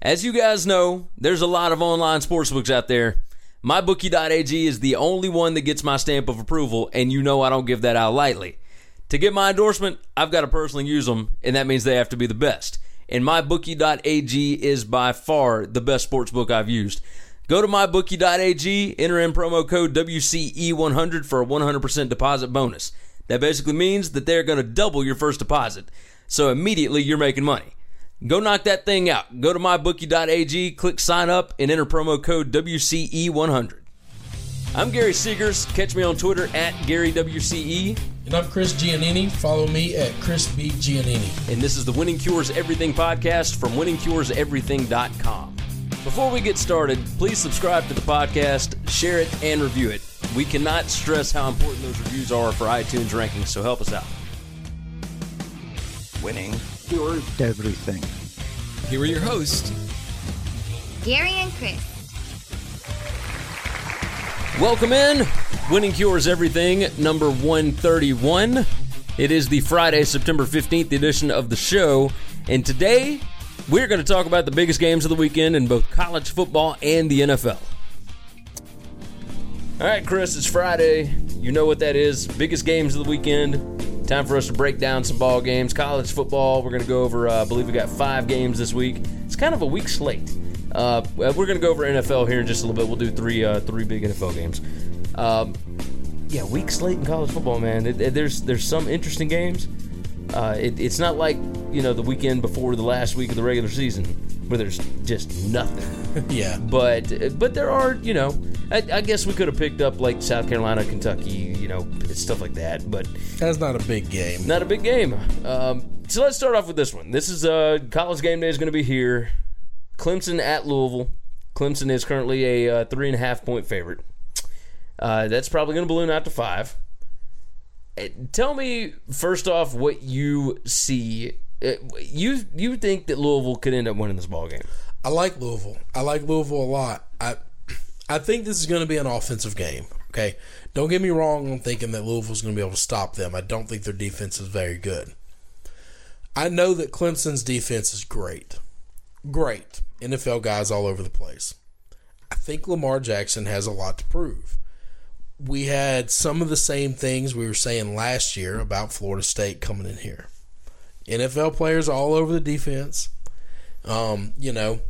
As you guys know, there's a lot of online sportsbooks out there. MyBookie.ag is the only one that gets my stamp of approval, and you know I don't give that out lightly. To get my endorsement, I've got to personally use them, and that means they have to be the best. And MyBookie.ag is by far the best sportsbook I've used. Go to MyBookie.ag, enter in promo code WCE100 for a 100% deposit bonus. That basically means that they're going to double your first deposit. So immediately you're making money. Go knock that thing out. Go to mybookie.ag, click sign up, and enter promo code WCE100. I'm Gary Seegers. Catch me on Twitter at GaryWCE. And I'm Chris Giannini. Follow me at Chris B. Giannini. And this is the Winning Cures Everything podcast from winningcureseverything.com. Before we get started, please subscribe to the podcast, share it, and review it. We cannot stress how important those reviews are for iTunes rankings, so help us out. Winning cures everything. Here are your hosts, Gary and Chris. Welcome in. Winning Cures Everything, number 131. It is the Friday, September 15th edition of the show. And today, we're going to talk about the biggest games of the weekend in both college football and the NFL. All right, Chris, it's Friday. You know what that is. Biggest games of the weekend. Time for us to break down some ball games. College football, we're going to go over, uh, I believe we got five games this week. It's kind of a weak slate. Uh, we're going to go over NFL here in just a little bit. We'll do three uh, three big NFL games. Um, yeah, weak slate in college football, man. It, it, there's there's some interesting games. Uh, it, it's not like you know the weekend before the last week of the regular season where there's just nothing. yeah. But but there are you know I, I, guess we could have picked up like South Carolina, Kentucky, you know stuff like that. But that's not a big game. Not a big game. Um, so let's start off with this one. This is uh, college game day is going to be here. Clemson at Louisville. Clemson is currently a uh, three and a half point favorite. Uh, that's probably going to balloon out to five. Uh, tell me first off what you see. Uh, you you think that Louisville could end up winning this ball game? I like Louisville. I like Louisville a lot. I I think this is going to be an offensive game. Okay, don't get me wrong. I'm thinking that Louisville's going to be able to stop them. I don't think their defense is very good. I know that Clemson's defense is great, great. NFL guys all over the place. I think Lamar Jackson has a lot to prove. We had some of the same things we were saying last year about Florida State coming in here. NFL players all over the defense. Um, you know,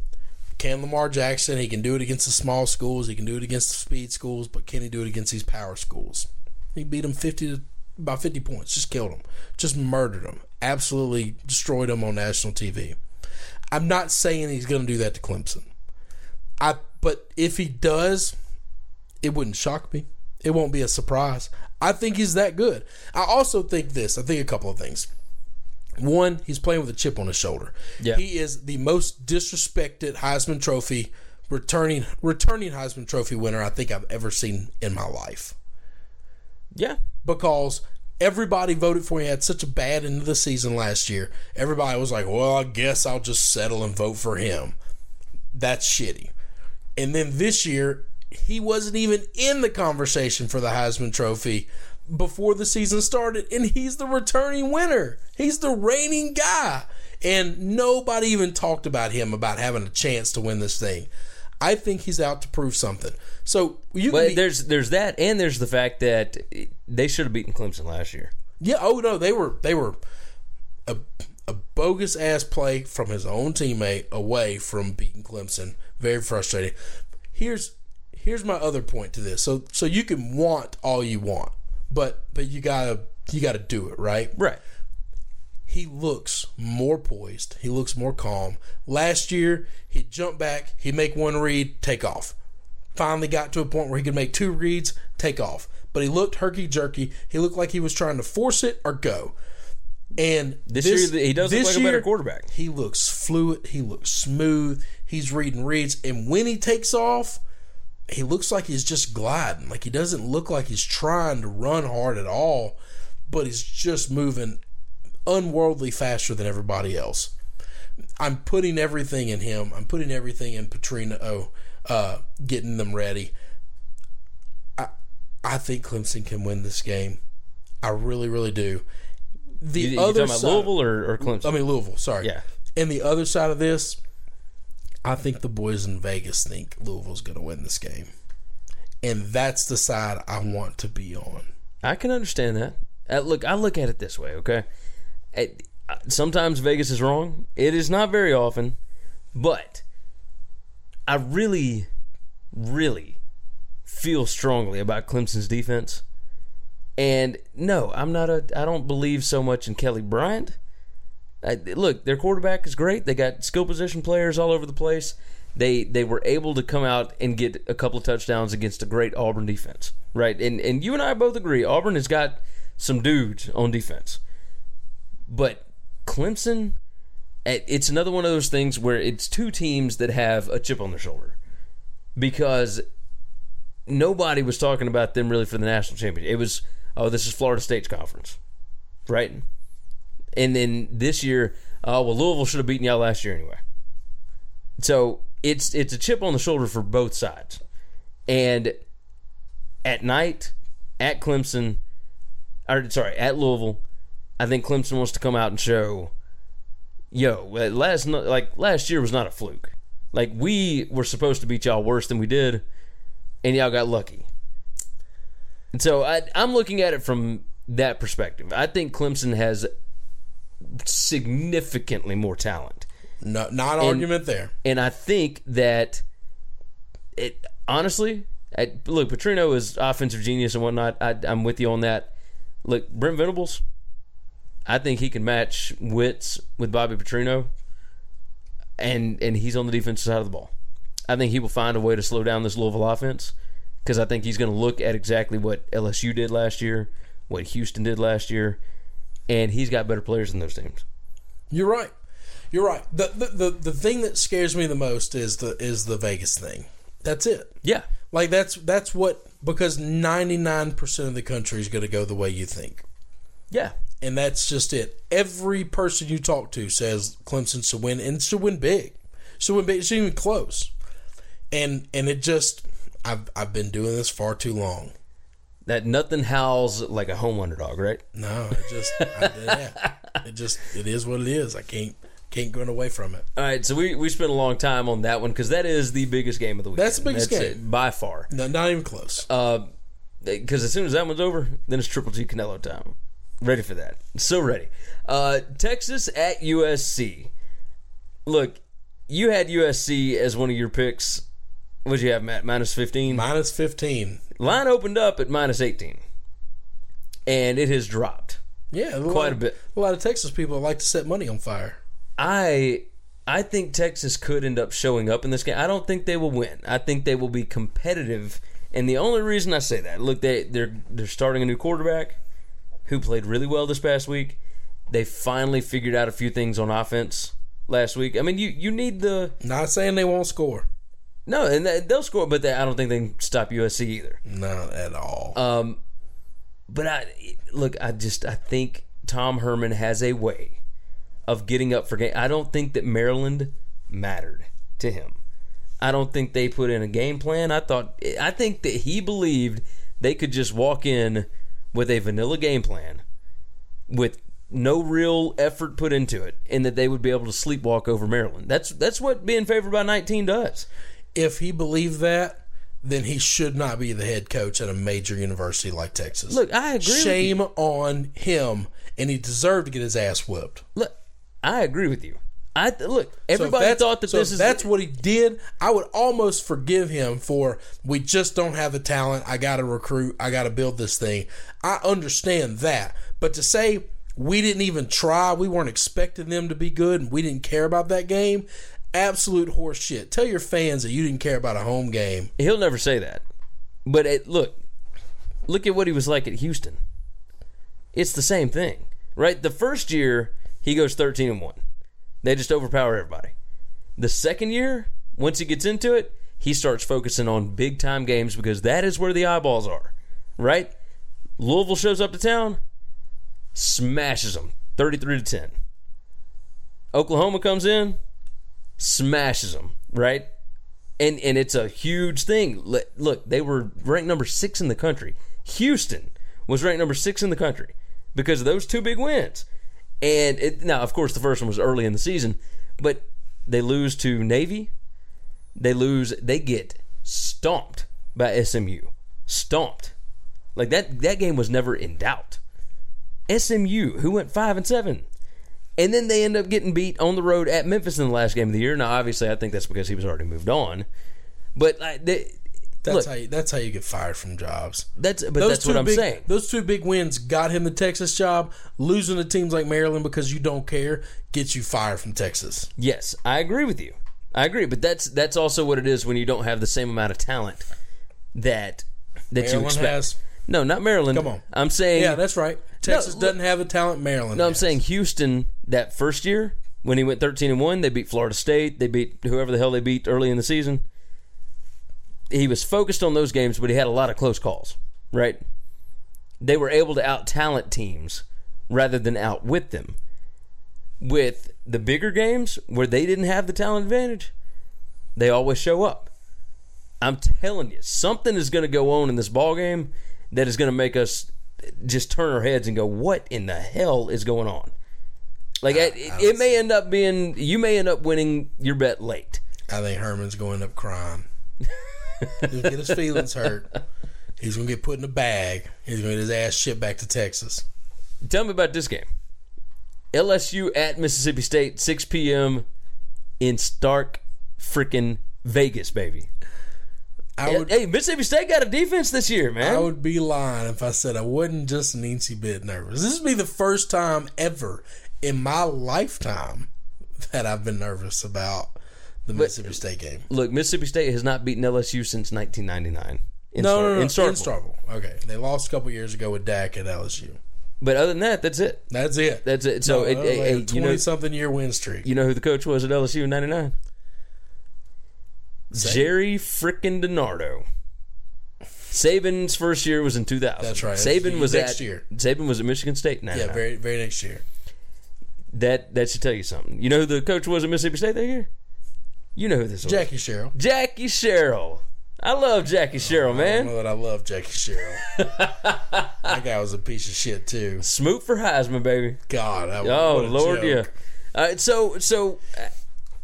can Lamar Jackson, he can do it against the small schools, he can do it against the speed schools, but can he do it against these power schools? He beat them 50 to about 50 points, just killed them, just murdered them, absolutely destroyed them on national TV. I'm not saying he's going to do that to Clemson. I but if he does, it wouldn't shock me. It won't be a surprise. I think he's that good. I also think this. I think a couple of things. One, he's playing with a chip on his shoulder. Yeah. He is the most disrespected Heisman Trophy returning returning Heisman Trophy winner I think I've ever seen in my life. Yeah. Because everybody voted for him. He had such a bad end of the season last year. Everybody was like, well, I guess I'll just settle and vote for him. That's shitty. And then this year, he wasn't even in the conversation for the Heisman Trophy before the season started, and he's the returning winner. He's the reigning guy. And nobody even talked about him about having a chance to win this thing. I think he's out to prove something. So you but be, there's there's that, and there's the fact that they should have beaten Clemson last year. Yeah. Oh no, they were they were a a bogus ass play from his own teammate away from beating Clemson. Very frustrating. Here's here's my other point to this. So so you can want all you want, but but you gotta you gotta do it right. Right he looks more poised. He looks more calm. Last year, he'd jump back, he'd make one read, take off. Finally got to a point where he could make two reads, take off. But he looked herky jerky. He looked like he was trying to force it or go. And This year, he does look this like a better quarterback. He looks fluid. He looks smooth. He's reading reads, and when he takes off, he looks like he's just gliding. Like he doesn't look like he's trying to run hard at all, but he's just moving unworldly faster than everybody else. I'm putting everything in him. I'm putting everything in Petrino, uh, getting them ready. I I think Clemson can win this game. I really, really do. The You, you other talking about Louisville or, or Clemson? I mean Louisville. Sorry. Yeah. And the other side of this, I think the boys in Vegas think Louisville's going to win this game, and that's the side I want to be on. I can understand that. Uh, look, I look at it this way, okay? Uh, sometimes Vegas is wrong. It is not very often, but I really, really feel strongly about Clemson's defense. And no, I'm not a. I don't believe so much in Kelly Bryant. I, look, their quarterback is great. They got skill position players all over the place. They they were able to come out and get a couple of touchdowns against a great Auburn defense, right? And and you and I both agree Auburn has got some dudes on defense, but Clemson, eh, it's another one of those things where it's two teams that have a chip on their shoulder because nobody was talking about them really for the national championship. It was oh, this is Florida State's conference, right? And then this year, oh well, Louisville should have beaten y'all last year anyway. So it's it's a chip on the shoulder for both sides. And at night, at Clemson, or sorry, at Louisville, I think Clemson wants to come out and show, yo, last like last year was not a fluke. Like we were supposed to beat y'all worse than we did, and y'all got lucky. And so I, I'm looking at it from that perspective. I think Clemson has significantly more talent. No, not argument there. And I think that it honestly, I, look, Petrino is offensive genius and whatnot. I, I'm with you on that. Look, Brent Venables, I think he can match wits with Bobby Petrino, and and he's on the defensive side of the ball. I think he will find a way to slow down this Louisville offense because I think he's going to look at exactly what LSU did last year, what Houston did last year, and he's got better players than those teams. You're right. You're right. The, the the the thing that scares me the most is the is the Vegas thing. That's it. Yeah, Like that's that's what because 99% of the country is going to go the way you think. yeah. And that's just it. Every person you talk to says Clemson should win and should win big. Win big. Should even close. And and it just I've I've been doing this far too long. That nothing howls like a home underdog, right? No, it just I, yeah. It just it is what it is. I can't can't run away from it. All right, so we, we spent a long time on that one because that is the biggest game of the week. That's the biggest game. it, by far. No, not even close. Because as soon as that one's over, then it's Triple G Canelo time. Ready for that? So ready. Uh, Texas at USC. Look, you had USC as one of your picks. What'd you have, Matt? Minus fifteen. Minus 15. Line opened up at minus eighteen, and it has dropped. Yeah, a Quite lot, a bit. A lot of Texas people like to set money on fire. I I think Texas could end up showing up in this game. I don't think they will win. I think they will be competitive. And the only reason I say that, look, they they're they're starting a new quarterback who played really well this past week. They finally figured out a few things on offense last week. I mean, you you need the Not saying they won't score. No, and they- they'll score, but they, I don't think they can stop USC either. Not at all. Um, but I look, I just I think Tom Herman has a way of getting up for game. I don't think that Maryland mattered to him. I don't think they put in a game plan. I thought I think that he believed they could just walk in with a vanilla game plan with no real effort put into it and that they would be able to sleepwalk over Maryland. That's that's what being favored by 19 does. If he believed that, then he should not be the head coach at a major university like Texas. Look, I agree with Shame on him, and he deserved to get his ass whooped. Look, I agree with you. I look, everybody that's- thought that so this is that's what he did. I would almost forgive him for we just don't have the talent. I got to recruit. I got to build this thing. I understand that, but to say we didn't even try, we weren't expecting them to be good, and we didn't care about that game. Absolute horse shit. Tell your fans that you didn't care about a home game. He'll never say that. But it, look, look at what he was like at Houston. It's the same thing. right? The first year he goes 13 and 1. They just overpower everybody. The second year, once he gets into it, he starts focusing on big time games because that is where the eyeballs are, right? Louisville shows up to town, smashes them 33 to 10. Oklahoma comes in, smashes them, right? And and it's a huge thing. Look, they were ranked number 6 in the country. Houston was ranked number 6 in the country because of those two big wins. And it, now, of course, the first one was early in the season, but they lose to Navy. They lose. They get stomped by SMU. Stomped. Like that. That game was never in doubt. SMU, who went five and seven, and then they end up getting beat on the road at Memphis in the last game of the year. Now, obviously, I think that's because he was already moved on. But like, they, That's look, how you, that's how you get fired from jobs. that's but that's what I'm big, saying. Those two big wins got him the Texas job. Losing to teams like Maryland because you don't care gets you fired from Texas. Yes, I agree with you. I agree, but that's that's also what it is when you don't have the same amount of talent that that you Maryland expect. has. No, not Maryland. Come on. I'm saying Yeah, that's right. Texas look- doesn't have the talent Maryland. No, I'm saying Houston that first year when he went 13 and 1, they beat Florida State, they beat whoever the hell they beat early in the season. He was focused on those games, but he had a lot of close calls, right? They were able to out talent teams rather than outwit them. With the bigger games where they didn't have the talent advantage, they always show up. I'm telling you, something is going to go on in this ball game that is going to make us just turn our heads and go, "What in the hell is going on?" Like it, it may end up being you may end up winning your bet late. I think Herman's going up crying. He'll get his feelings hurt. He's gonna get put in a bag. He's gonna get his ass shipped back to Texas. Tell me about this game. LSU at Mississippi State, 6 p.m. in Stark freaking Vegas, baby. I would hey, Mississippi State got a defense this year, man. I would be lying if I said I wasn't just an eensy bit nervous. This would be the first time ever in my lifetime that I've been nervous about the Mississippi State game. Look, Mississippi State has not beaten LSU since 1999. In No, Star- no, no, in in Starkville. Starkville. Okay, they lost a couple years ago with Dak at LSU. But other than that, that's it. That's it. That's it. So, it, No, like a you know, twenty-something year win streak. you know who the coach was at LSU in '99? Jerry frickin' DiNardo. Saban's first year was in 2000. That's right. Saban was Next at year. Saban was at Michigan State. in yeah, very, very next year. That that should tell you something. You know who the coach was at Mississippi State that year? You know who this was? Jackie Sherrill. Jackie Sherrill. I love Jackie Sherrill, I man. I love Jackie Sherrill. that guy was a piece of shit too. Smoot for Heisman, baby. God, that was, Oh Lord, yeah. joke. All right, so so uh,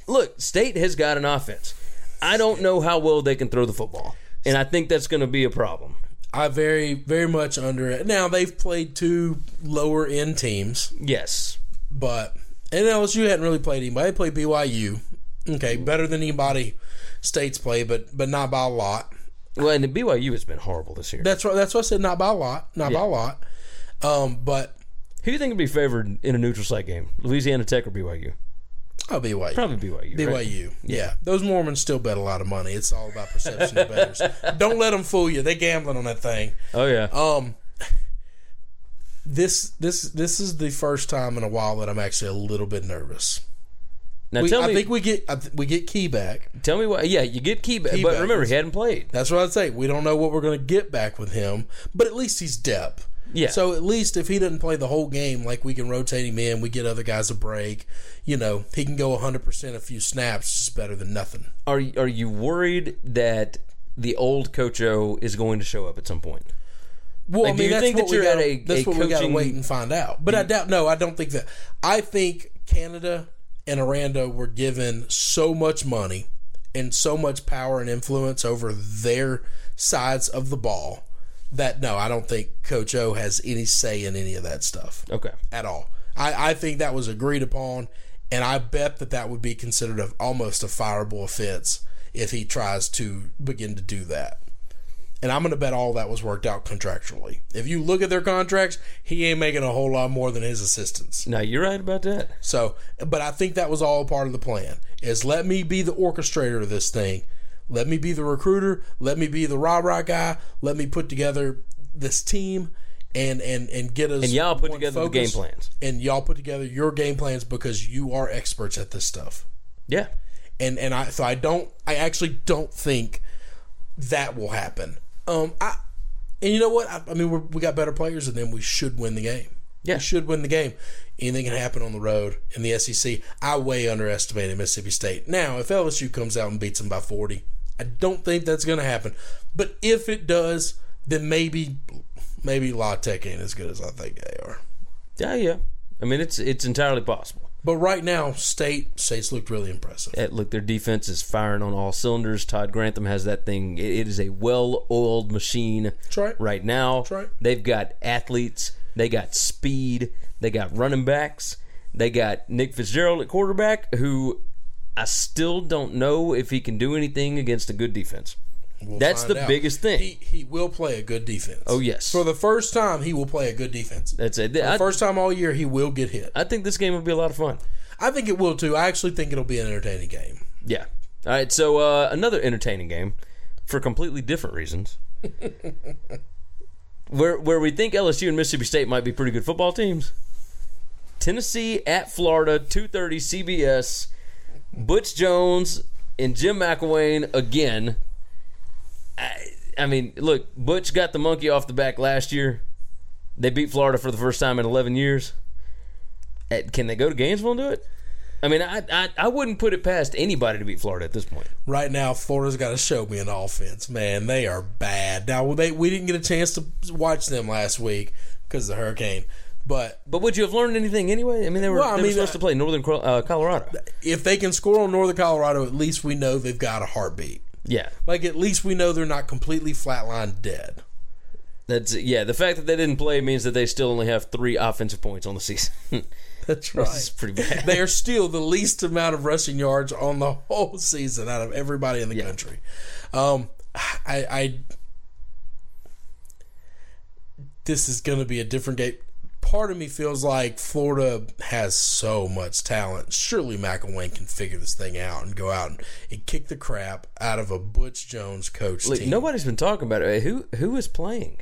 look, State has got an offense. I don't know how well they can throw the football, and I think that's going to be a problem. I very, very much under it. Now they've played two lower end teams, Yes, but and LSU hadn't really played anybody. They played BYU. Okay, better than anybody State's play, but but not by a lot. well, and the BYU has been horrible this year. That's right. That's what I said. Not by a lot. Not by a lot. Um, but Who do you think would be favored in a neutral site game? Louisiana Tech or BYU? oh, BYU. Probably BYU. right? BYU. Yeah. Those Mormons still bet a lot of money. It's all about perception of betters. Don't let them fool you. They gambling on that thing. Oh yeah. Um, this this this is the first time in a while that I'm actually a little bit nervous. Now We, tell I me, think we get th- we get Key back. tell me what. Yeah, you get key back, Key but back. remember he hadn't played. That's what I'd say. We don't know what we're going to get back with him, but at least he's depth. Yeah. So at least if he doesn't play the whole game, like we can rotate him in, we get other guys a break. You know, he can go 100% a few snaps, just better than nothing. Are are you worried that the old Coach O is going to show up at some point? Well, Like, I mean, that's think what that we at a- that's a what we got to wait and find out. But I doubt. No, I don't think that. I think Canada and Aranda were given so much money and so much power and influence over their sides of the ball that no, I don't think Coach O has any say in any of that stuff Okay. at all. I, I think that was agreed upon, and I bet that that would be considered a, almost a fireable offense if he tries to begin to do that. And I'm going to bet all that was worked out contractually. If you look at their contracts, he ain't making a whole lot more than his assistants. Now you're right about that. So, but I think that was all part of the plan. Is let me be the orchestrator of this thing. Let me be the recruiter. Let me be the rah rah guy. Let me put together this team, and and and get us And y'all put together the game plans. and y'all put together your game plans because you are experts at this stuff Yeah. and and I so I don't I actually don't think that will happen. Um, I and you know what I, I mean we got better players and then we should win the game. Yeah. we should win the game. Anything can happen on the road in the SEC. I way underestimated Mississippi State. Now if LSU comes out and beats them by forty, I don't think that's going to happen. But if it does, then maybe maybe La Tech ain't as good as I think they are. Yeah, yeah. I mean, it's it's entirely possible. But right now, State State's looked really impressive. Eh, Look, their defense is firing on all cylinders. Todd Grantham has that thing. It, it is a well-oiled machine right. right now. Right. They've got athletes. They got speed. They got running backs. They got Nick Fitzgerald at quarterback, who I still don't know if he can do anything against a good defense. We'll That's the out. biggest thing. He, he will play a good defense. Oh, yes. For the first time, he will play a good defense. That's it. The first time all year, he will get hit. I think this game will be a lot of fun. I think it will too. I actually think it'll be an entertaining game. Yeah. All right. So uh, another entertaining game for completely different reasons. where where we think LSU and Mississippi State might be pretty good football teams. Tennessee at Florida, two thirty CBS. Butch Jones and Jim McElwain again. I, I mean, look, Butch got the monkey off the back last year. They beat Florida for the first time in eleven years. Uh, Can they go to Gainesville and do it? I mean, I, I I wouldn't put it past anybody to beat Florida at this point. Right now, Florida's got to show me an offense. Man, they are bad. Now, they we didn't get a chance to watch them last week because of the hurricane. But But would you have learned anything anyway? I mean, they were, Well, I they were mean, supposed to play Northern uh, Colorado. if they can score on Northern Colorado, at least we know they've got a heartbeat. Yeah, Like at least we know they're not completely flatline dead. that's yeah. The fact that they didn't play means that they still only have three offensive points on the season. That's This is pretty bad. they are still the least amount of rushing yards on the whole season out of everybody in the country. Um, I, I this is going to be a different game. Part of me feels like Florida has so much talent. Surely McElwain can figure this thing out and go out and, and kick the crap out of a Butch Jones coach Look, team. nobody's been talking about it. Who who is playing?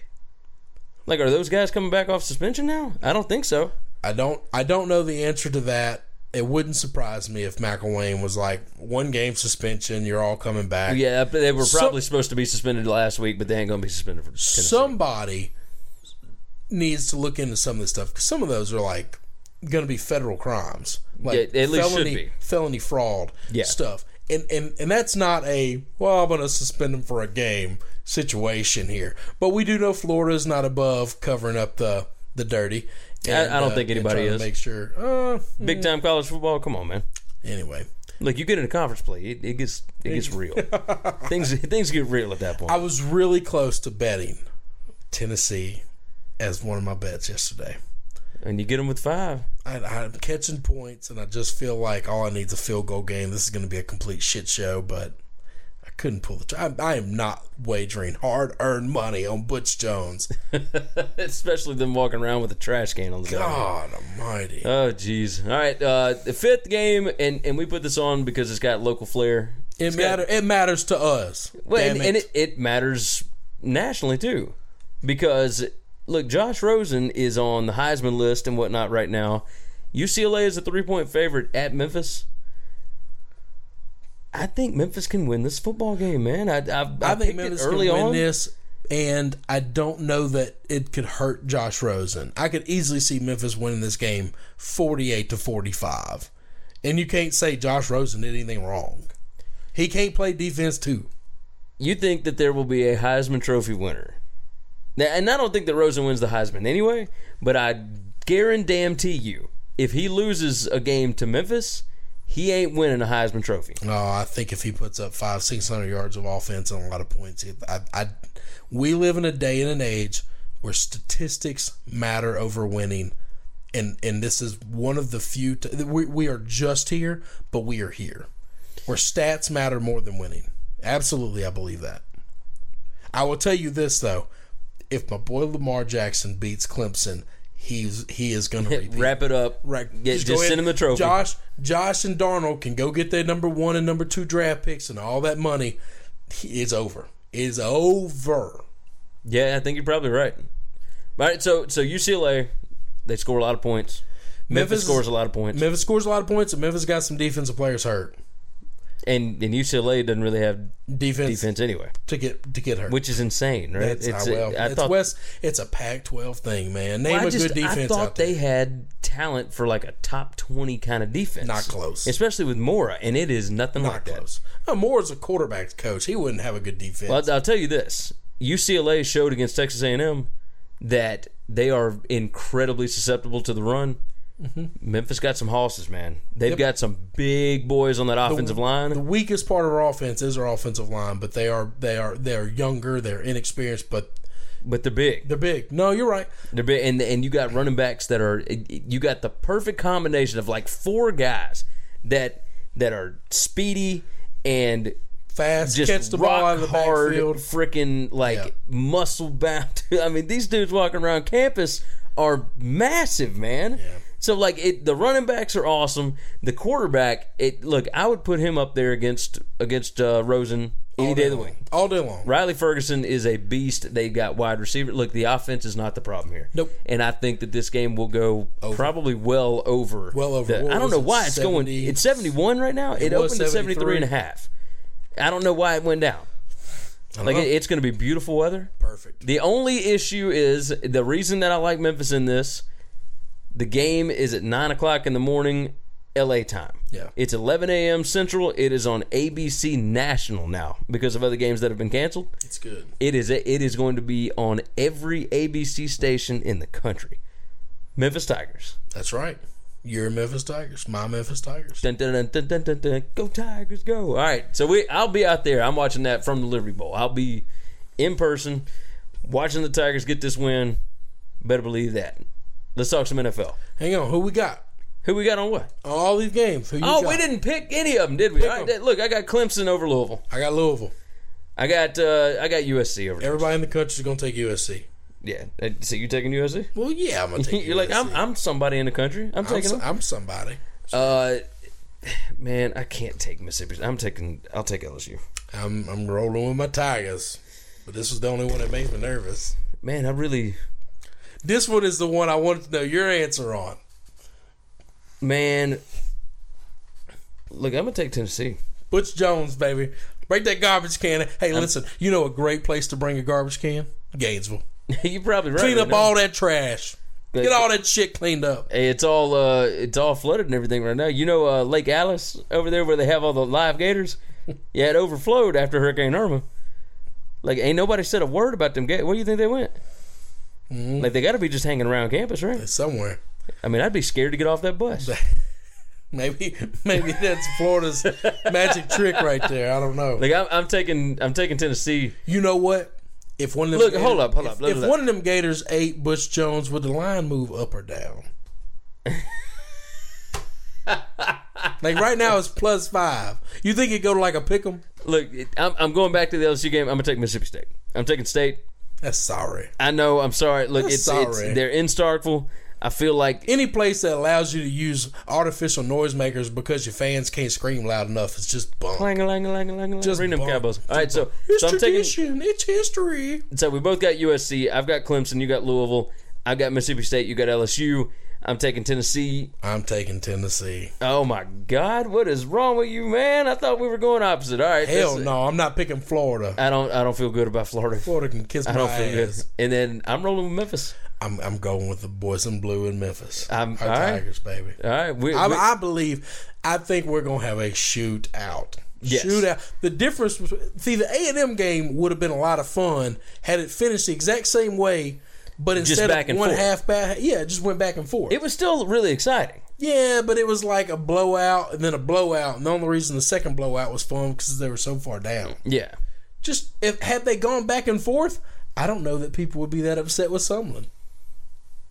Like, are those guys coming back off suspension now? I don't think so. I don't I don't know the answer to that. It wouldn't surprise me if McElwain was like one game suspension. You're all coming back. Yeah, they were probably supposed to be suspended last week, but they ain't going to be suspended for Tennessee. somebody needs to look into some of this stuff because some of those are like going to be federal crimes, like Yeah, at least should felony, be. felony fraud Yeah. stuff. And, and and that's not a well, I'm going to suspend them for a game situation here. But we do know Florida is not above covering up the the dirty. I- I don't think and anybody is. Make sure. Uh, Big time college football. Come on, man. anyway, Look, you get in a conference play, it, it gets it gets real. things things get real at that point. I was really close to betting Tennessee as one of my bets yesterday. and you get them with five. I, I'm catching points, and I just feel like all I need is a field goal game. This is going to be a complete shit show, but I couldn't pull the. Tr- I, I am not wagering hard earned money on Butch Jones. Especially them walking around with a trash can on the. God Almighty! Oh, jeez. All right, uh, the fifth game, and, and we put this on because it's got local flair. it It's got- matter. It matters to us. Well, and, and it, it matters nationally too, because look, Josh Rosen is on the Heisman list and whatnot right now. UCLA is a three point favorite at Memphis. I think Memphis can win this football game, man. I I, I, I think Memphis early can win on. this, and I don't know that it could hurt Josh Rosen. I could easily see Memphis winning this game, forty-eight to forty-five, and you can't say Josh Rosen did anything wrong. He can't play defense too. You think that there will be a Heisman Trophy winner? And I don't think that Rosen wins the Heisman anyway. But I guarantee you, if he loses a game to Memphis, he ain't winning a Heisman Trophy. No, I think if he puts up five, six hundred yards of offense and a lot of points, I, I, we live in a day and an age where statistics matter over winning, and and this is one of the few. T- we we are just here, but we are here, where stats matter more than winning. Absolutely, I believe that. I will tell you this though: if my boy Lamar Jackson beats Clemson, he's he is going to. Wrap it up. Right. Get, Just just send him the trophy. Josh, Josh and Darnold can go get their number one and number two draft picks and all that money. It's over. It's over. Yeah, I think you're probably right. All right, so so UCLA, they score a lot of points. Memphis, Memphis- scores a lot of points, Memphis scores a lot of points, and Memphis got some defensive players hurt. And and UCLA doesn't really have Defense, defense anyway, to get to get hurt. which is insane, right? That's it's how well. I it's thought West. It's a Pac-12 thing, man. Name Well, a just- good defense I thought they had talent for like a top twenty kind of defense. Not close. especially with Mora, and it is nothing Not like that. close. No, Moore's a quarterback coach. He wouldn't have a good defense. Well, I'll tell you this: UCLA showed against Texas A&M that they are incredibly susceptible to the run. Mm-hmm. Memphis got some horses, man. They've got some big boys on that offensive line. the weakest part of our offense is our offensive line, but they are they are they are younger, they're inexperienced, but but they're big. they're big. No, you're right. They're big, and and you got running backs that are you got the perfect combination of like four guys that that are speedy and Fast, just catch the ball out of the hard, backfield. freaking like Yeah. muscle bound. I mean, these dudes walking around campus are massive, man. So like it, the running backs are awesome. The quarterback, it look, I would put him up there against against uh, Rosen any All day day of the week. All day long. Riley Ferguson is a beast. They've got wide receiver. Look, the offense is not the problem here. Nope. And I think that this game will go probably well over. Well over. the- I don't know why it's going. 70? It's 71 right now. It, was opened at 73 and a half. I don't know why it went down. Like know. it, it's going to be beautiful weather. Perfect. The only issue is the reason that I like Memphis in this. The game is at nine o'clock in the morning, L.A. time. Yeah. it's 11 a.m. Central. It is on ABC National now because of other games that have been canceled. It's good. It is it is going to be on every ABC station in the country. Memphis Tigers. That's right. Your Memphis Tigers. My Memphis Tigers. Dun, dun, dun. Go Tigers, go! All right, so we I'll be out there. I'm watching that from the Liberty Bowl. I'll be in person watching the Tigers get this win. Better believe that. Let's talk some NFL. Hang on. Who we got? Who we got on what? All these games. Oh, got? we didn't pick any of them, did we? Pick All right, 'em. look, I got Clemson over Louisville. I got Louisville. I got uh, I got USC over. there. Everybody in the country is going to take USC. Yeah, Uh, so you taking USC? Well, yeah, I'm to take You're like I'm I'm somebody in the country. I'm I'm, taking so- them. I'm somebody. Uh, man, I can't take Mississippi. I'm taking. I'll take LSU. I'm, I'm rolling with my Tigers. But this was the only one that made me nervous. Man, I really. This one is the one I wanted to know your answer on. Man, look, I'm gonna take Tennessee. Butch Jones, baby. Break that garbage can. Hey, listen, you know a great place to bring a garbage can? Gainesville. You're probably right. Clean up all that trash. Get all that shit cleaned up. Hey, it's all uh, it's all flooded and everything right now. You know, uh, Lake Alice over there where they have all the live gators. Yeah, it overflowed after Hurricane Irma. Like, ain't nobody said a word about them. Ga- Where do you think they went? Mm-hmm. Like, they got to be just hanging around campus, right? Somewhere. I mean, I'd be scared to get off that bus. Maybe maybe that's Florida's magic trick right there. I don't know. Like, I'm, I'm taking I'm taking Tennessee. You know what? If one of them Look, hold up, hold if, up, look, if look. one of them Gators ate Butch Jones, would the line move up or down? like right now, it's plus five. You think it go to like a pick 'em? Look, I'm, I'm going back to the LSU game. I'm gonna take Mississippi State. I'm taking State. That's sorry. I know. I'm sorry. Look, That's it's, it's they're in Starkville. I feel like Any place that allows you to use artificial noisemakers because your fans can't scream loud enough is just bunk. lang lang lang lang lang. Just Bring them cowboys. All right, so It's so I'm taking. tradition. it's history. So we both got USC. I've got Clemson. You got Louisville. I've got Mississippi State. You got LSU. I'm taking Tennessee. I'm taking Tennessee. Oh my God, what is wrong with you, man? I thought we were going opposite. All right, Hell no, I'm not picking Florida. I don't. I don't feel good about Florida. Florida can kiss my I don't feel good. And then I'm rolling with Memphis. I'm I'm going with the boys in blue in Memphis. I'm- Our all right. Tigers, baby. All right, we, I, we- I believe. I think we're gonna have a shootout. Yes. Shootout. The difference. See, the A and M game would have been a lot of fun had it finished the exact same way, but instead back of and one forth. half back, yeah, it just went back and forth. it was still really exciting. yeah, but it was like a blowout and then a blowout, and the only reason the second blowout was fun because they were so far down. Yeah. Just if had they gone back and forth, I don't know that people would be that upset with Sumlin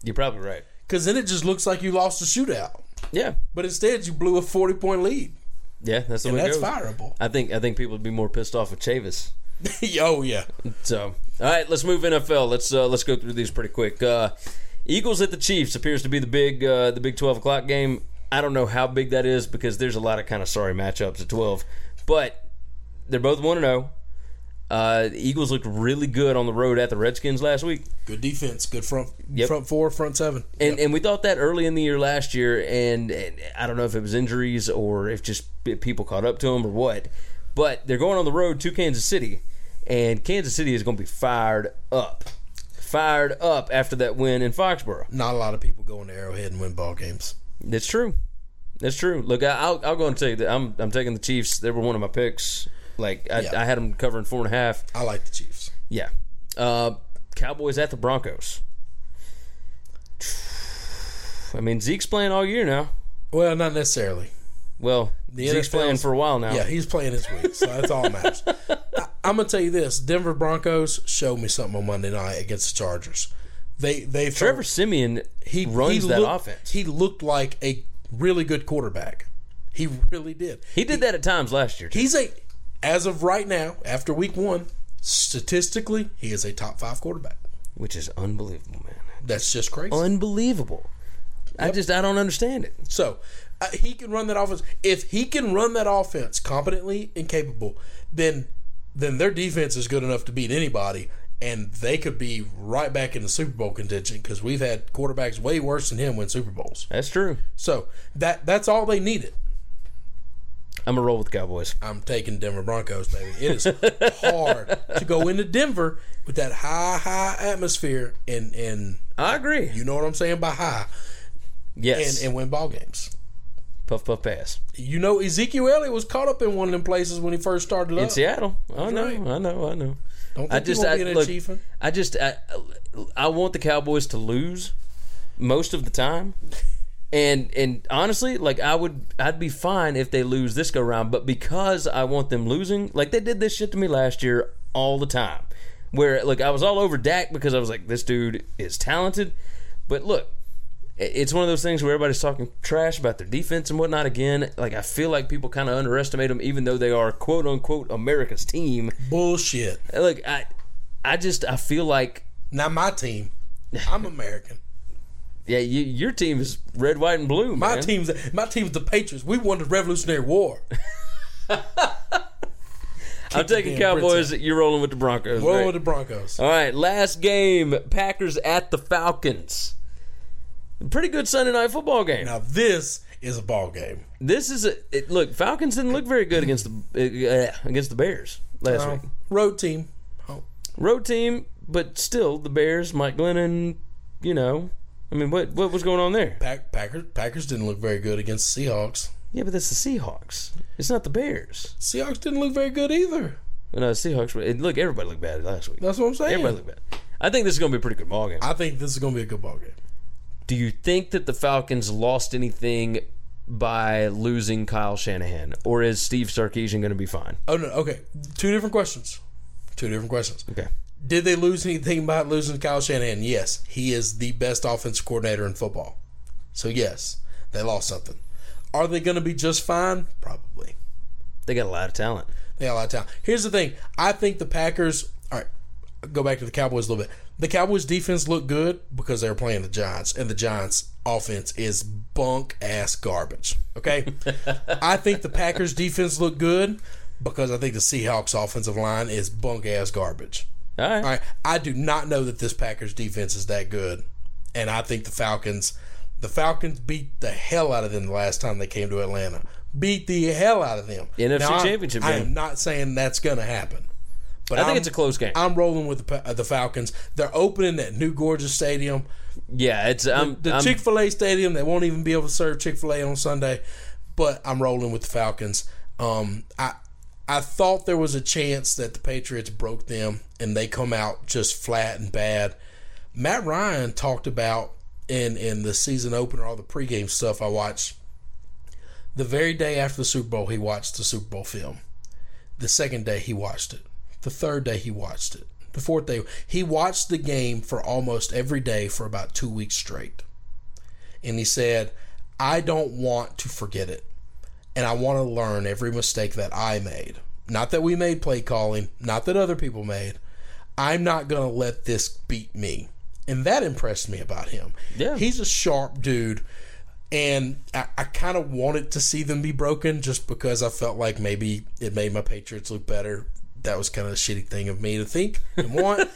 You're probably right. because then it just looks like you lost a shootout. Yeah. But instead, you blew a forty point lead, Yeah, that's the and way it that's goes. fireable. I think I think people would be more pissed off with Chavis. oh yeah, So, all right, let's move NFL. Let's uh, let's go through these pretty quick. Uh, Eagles at the Chiefs appears to be the big uh, the big twelve o'clock game. I don't know how big that is because there's a lot of kind of sorry matchups at twelve, but they're both one and zero. Uh, the Eagles looked really good on the road at the Redskins last week. Good defense, good front Yep. front four, front seven. And, and we thought that early in the year last year, and, and I don't know if it was injuries or if just people caught up to them or what. But they're going on the road to Kansas City, and Kansas City is going to be fired up, fired up after that win in Foxborough. Not a lot of people go into Arrowhead and win ball games. That's true. That's true. Look, I- I'll I'll go and tell you that I'm I'm taking the Chiefs. They were one of my picks. Like I, Yeah. I had them covering four and a half. I like the Chiefs. Yeah. Uh, Cowboys at the Broncos. I mean Zeke's playing all year now. Well, not necessarily. Well, The Zeke's NFL's playing for a while now. Yeah, he's playing this week, so that's all that matters. I, I'm gonna tell you this: Denver Broncos showed me something on Monday night against the Chargers. They they Trevor Siemian he runs he that looked- offense. He looked like a really good quarterback. He really did. He did that at times last year. too. He's a, as of right now, after week one, statistically, he is a top five quarterback. which is unbelievable, man. That's just crazy. Unbelievable. I just I don't understand it. So he can run that offense. If he can run that offense competently and capable, then then their defense is good enough to beat anybody, and they could be right back in the Super Bowl contention because we've had quarterbacks way worse than him win Super Bowls. That's true. So that that's all they needed. I'm gonna roll with the Cowboys. I'm taking Denver Broncos, baby. It is hard to go into Denver with that high, high atmosphere and and I agree. you know what I'm saying by high Yes. and, and win ball games. Puff puff pass. You know, Ezekiel Elliott was caught up in one of them places when he first started In up. Seattle. I know, right. I know, I know. Don't think I just I, look. I just I, I want the Cowboys to lose most of the time. And and honestly, like I would I'd be fine if they lose this go round, but because I want them losing, like they did this shit to me last year all the time. Where like I was all over Dak because I was like, this dude is talented. But look, it's one of those things where everybody's talking trash about their defense and whatnot again. Like I feel like people kind of underestimate them, even though they are quote unquote America's team. Bullshit. Look, I I just I feel like Not my team. I'm American. yeah, you, your team is red, white, and blue. My man. team's my team's the Patriots. We won the Revolutionary War. I'm taking Cowboys. You're rolling with the Broncos. Roll right? with the Broncos. All right, last game: Packers at the Falcons. Pretty good Sunday night football game. Now this is a ball game. This is a it, look. Falcons didn't look very good against the uh, against the Bears last Uh, week. road team. Oh, Road team, but still the Bears. Mike Glennon. You know, I mean, what what was going on there? Pack, Packers Packers didn't look very good against the Seahawks. Yeah, but that's the Seahawks. It's not the Bears. Seahawks didn't look very good either. No, the Seahawks. Look, everybody looked bad last week. That's what I'm saying. Everybody looked bad. I think this is going to be a pretty good ball game. I think this is going to be a good ball game. Do you think that the Falcons lost anything by losing Kyle Shanahan, or is Steve Sarkisian going to be fine? Oh no. Okay. Two different questions. Two different questions. Okay. Did they lose anything by losing Kyle Shanahan? Yes. He is the best offensive coordinator in football. So yes, they lost something. Are they going to be just fine? Probably. They got a lot of talent. They got a lot of talent. Here's the thing. I think the Packers. All right. Go back to the Cowboys a little bit. The Cowboys defense looked good because they were playing the Giants, and the Giants offense is bunk ass garbage. Okay. I think the Packers defense looked good because I think the Seahawks offensive line is bunk ass garbage. All right. All right. I do not know that this Packers defense is that good. And I think the Falcons the Falcons beat the hell out of them the last time they came to Atlanta. Beat the hell out of them. NFC Now, I- Championship I game. am not saying that's going to happen. But I think I'm- it's a close game. I'm rolling with the, uh, the Falcons. They're opening that new gorgeous stadium, yeah, it's I'm, the Chick Fil A stadium. They won't even be able to serve Chick Fil A on Sunday. But I'm rolling with the Falcons. Um, I I thought there was a chance that the Patriots broke them and they come out just flat and bad. Matt Ryan talked about in in the season opener, all the pregame stuff I watched. The very day after the Super Bowl, he watched the Super Bowl film. The second day, he watched it. The third day, he watched it. The fourth day, he watched the game for almost every day for about two weeks straight. And he said, I don't want to forget it. And I want to learn every mistake that I made. Not that we made play calling, not that other people made. I'm not going to let this beat me. And that impressed me about him. Yeah. He's a sharp dude. And I, I kind of wanted to see them be broken just because I felt like maybe it made my Patriots look better that was kind of a shitty thing of me to think and want.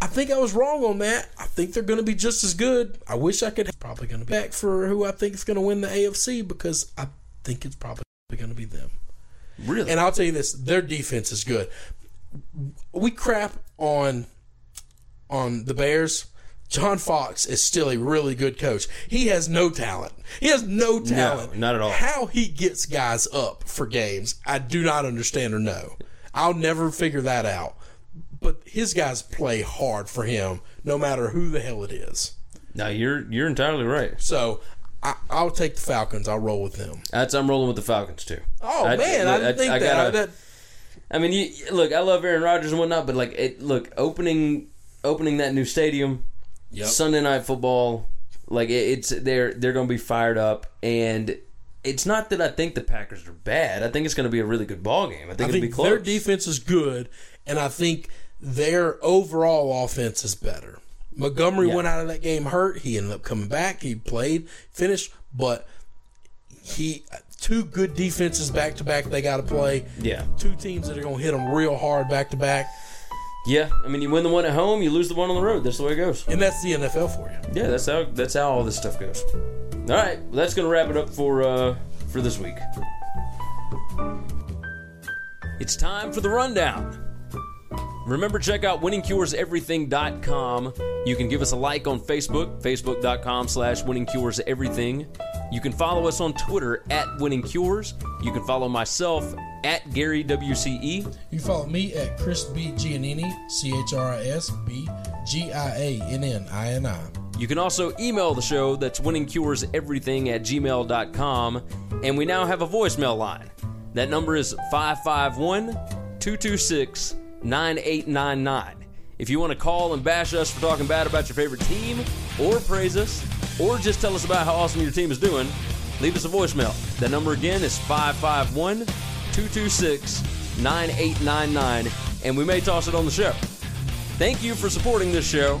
I think I was wrong on that. I think they're going to be just as good. I wish I could. Probably going to be back for who I think is going to win the AFC because I think it's probably going to be them. Really? And I'll tell you this: their defense is good. We crap on on the Bears. John Fox is still a really good coach. He has no talent. He has no talent. not at all. How he gets guys up for games, I do not understand or know. I'll never figure that out. But his guys play hard for him, no matter who the hell it is. Now you're you're entirely right. So I, I'll take the Falcons. I'll roll with them. That's I'm rolling with the Falcons too. Oh man, I didn't think that. gotta- that. I mean, you, look, I love Aaron Rodgers and whatnot, but like, it, look, opening opening that new stadium, Yep. Sunday night football, like it, it's they're they're going to be fired up, and it's not that I think the Packers are bad. I think it's going to be a really good ball game. I think I it'll be think close. their defense is good, and I think their overall offense is better. Montgomery Yeah. went out of that game hurt. He ended up coming back. He played, finished, but he two good defenses back to back. They got to play. Yeah. two teams that are going to hit them real hard back to back, yeah, I mean, you win the one at home, you lose the one on the road. That's the way it goes. and that's the NFL for you. Yeah, that's how that's how all this stuff goes. All right, well, that's gonna wrap it up for uh, for this week. It's time for the rundown. Remember, check out winningcureseverything.com. You can give us a like on Facebook, facebook.com slash winningcureseverything. You can follow us on Twitter at winningcures. You can follow myself at Gary WCE. You follow me at Chris B. Giannini, C H R I S B G I A N N I N I. You can also email the show that's winningcureseverything at gmail.com. And we now have a voicemail line. That number is 551 226 9899. If you want to call and bash us for talking bad about your favorite team, or praise us, or just tell us about how awesome your team is doing, leave us a voicemail. That number again is 551 226 9899, and we may toss it on the show. Thank you for supporting this show,